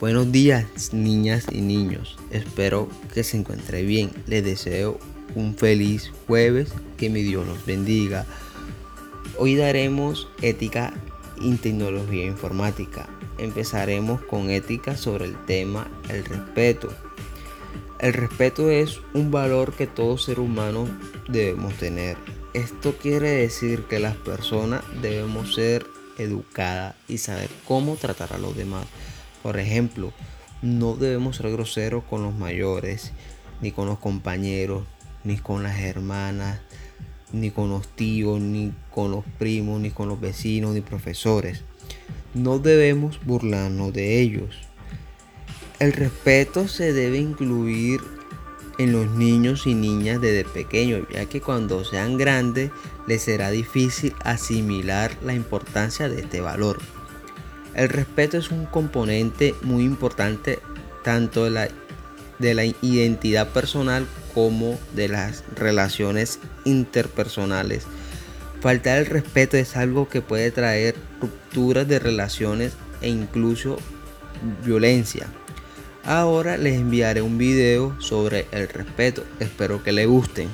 Buenos días niñas y niños, espero que se encuentre bien. Les deseo un feliz jueves, que mi Dios los bendiga. Hoy daremos ética en tecnología informática. Empezaremos con ética sobre el tema el respeto. El respeto es un valor que todo ser humano debemos tener. Esto quiere decir que las personas debemos ser educadas y saber cómo tratar a los demás. Por ejemplo, no debemos ser groseros con los mayores, ni con los compañeros, ni con las hermanas, ni con los tíos, ni con los primos, ni con los vecinos, ni profesores. No debemos burlarnos de ellos. El respeto se debe incluir en los niños y niñas desde pequeños, ya que cuando sean grandes les será difícil asimilar la importancia de este valor. El respeto es un componente muy importante tanto de la, de la identidad personal como de las relaciones interpersonales. Faltar el respeto es algo que puede traer rupturas de relaciones e incluso violencia. Ahora les enviaré un video sobre el respeto. Espero que les gusten.